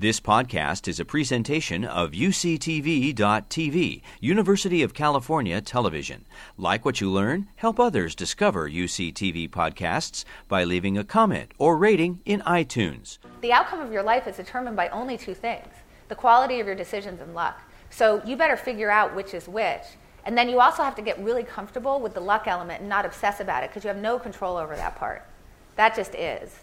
This podcast is a presentation of UCTV.tv, University of California Television. Like what you learn, help others discover UCTV podcasts by leaving a comment or rating in iTunes. The outcome of your life is determined by only two things the quality of your decisions and luck. So you better figure out which is which. And then you also have to get really comfortable with the luck element and not obsess about it because you have no control over that part. That just is.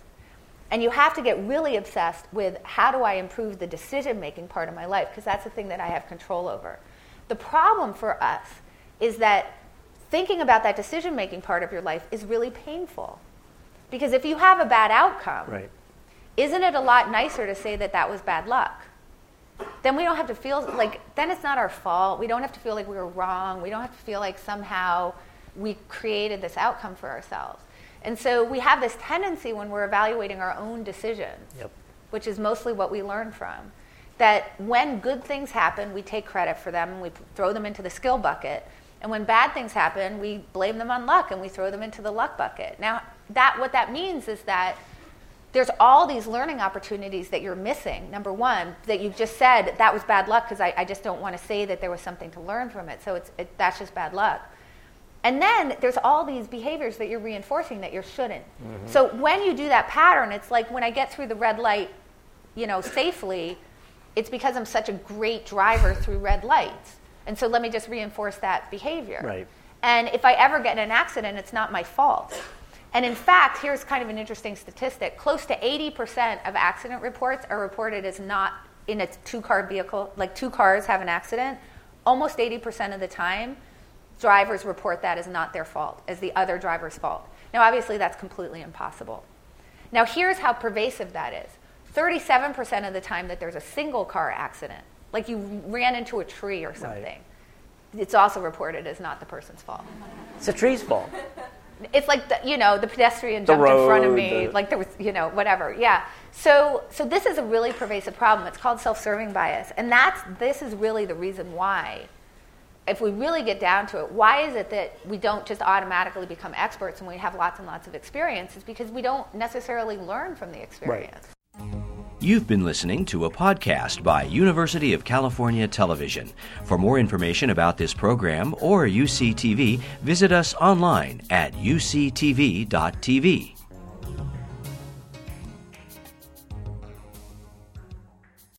And you have to get really obsessed with how do I improve the decision making part of my life because that's the thing that I have control over. The problem for us is that thinking about that decision making part of your life is really painful. Because if you have a bad outcome, Right. isn't it a lot nicer to say that that was bad luck? Then we don't have to feel like, then it's not our fault. We don't have to feel like we were wrong. We don't have to feel like somehow we created this outcome for ourselves. And so we have this tendency when we're evaluating our own decisions, Yep. which is mostly what we learn from, that when good things happen, we take credit for them and we throw them into the skill bucket. And when bad things happen, we blame them on luck and we throw them into the luck bucket. Now, that what that means is that there's all these learning opportunities that you're missing. Number one, that you've just said that was bad luck because I, I just don't want to say that there was something to learn from it. So it's, it, that's just bad luck. And then there's all these behaviors that you're reinforcing that you shouldn't. Mm-hmm. So when you do that pattern, it's like when I get through the red light, you know, safely, it's because I'm such a great driver through red lights. And so let me just reinforce that behavior. Right. And if I ever get in an accident, it's not my fault. And in fact, here's kind of an interesting statistic close to 80% of accident reports are reported as not in a two car vehicle, like two cars have an accident. Almost 80% of the time, drivers report that as not their fault, as the other driver's fault. Now, obviously, that's completely impossible. Now, here's how pervasive that is 37% of the time that there's a single car accident, like you ran into a tree or something, it's also reported as not the person's fault. It's a tree's fault. It's like the, you know the pedestrian The jumped in front of me, the- like there was you know whatever. Yeah. So so this is a really pervasive problem. It's called self-serving bias, and that's this is really the reason why. If we really get down to it, why is it that we don't just automatically become experts and we have lots and lots of experience? Is because we don't necessarily learn from the experience. You've been listening to a podcast by University of California Television. For more information about this program or UCTV, visit us online at uctv.tv.